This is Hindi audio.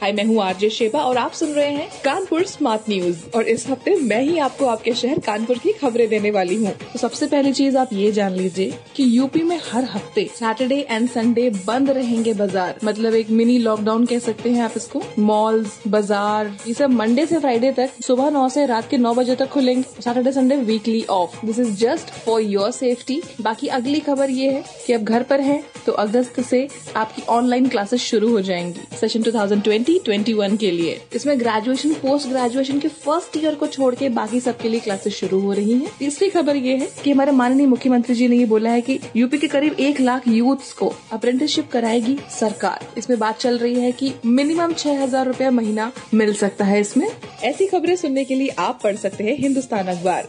हाय, मैं हूँ आरजे शेबा और आप सुन रहे हैं कानपुर स्मार्ट न्यूज़। और इस हफ़्ते मैं ही आपको आपके शहर कानपुर की खबरें देने वाली हूँ। तो सबसे पहली चीज़ आप ये जान लीजिए कि यूपी में हर हफ़्ते सैटरडे एंड संडे बंद रहेंगे बाज़ार। मतलब एक मिनी लॉकडाउन कह सकते हैं आप इसको। मॉल्स बाज़ार, ये सब मंडे से फ्राइडे तक सुबह नौ से रात के नौ बजे तक खुलेंगे। Saturday Sunday weekly off this is just for your safety बाकी अगली खबर ये है कि अब घर पर हैं तो अगस्त से आपकी ऑनलाइन क्लासेस शुरू हो जाएँगी सेशन 2020-21 के लिए। इसमें ग्रेजुएशन पोस्ट ग्रेजुएशन के फ़र्स्ट ईयर को छोड़ के बाकी सबके लिए क्लासेस शुरू हो रही हैं। तीसरी खबर ये है कि हमारे माननीय मुख्यमंत्री जी ने ये बोला है कि यूपी के करीब एक लाख यूथ को अप्रेंटिसशिप कराएगी सरकार। इसमें बात चल रही है की मिनिमम छह हज़ार रूपया महीना मिल सकता है इसमें। ऐसी खबरें सुनने के लिए आप पढ़ सकते हैं हिंदुस्तान अखबार।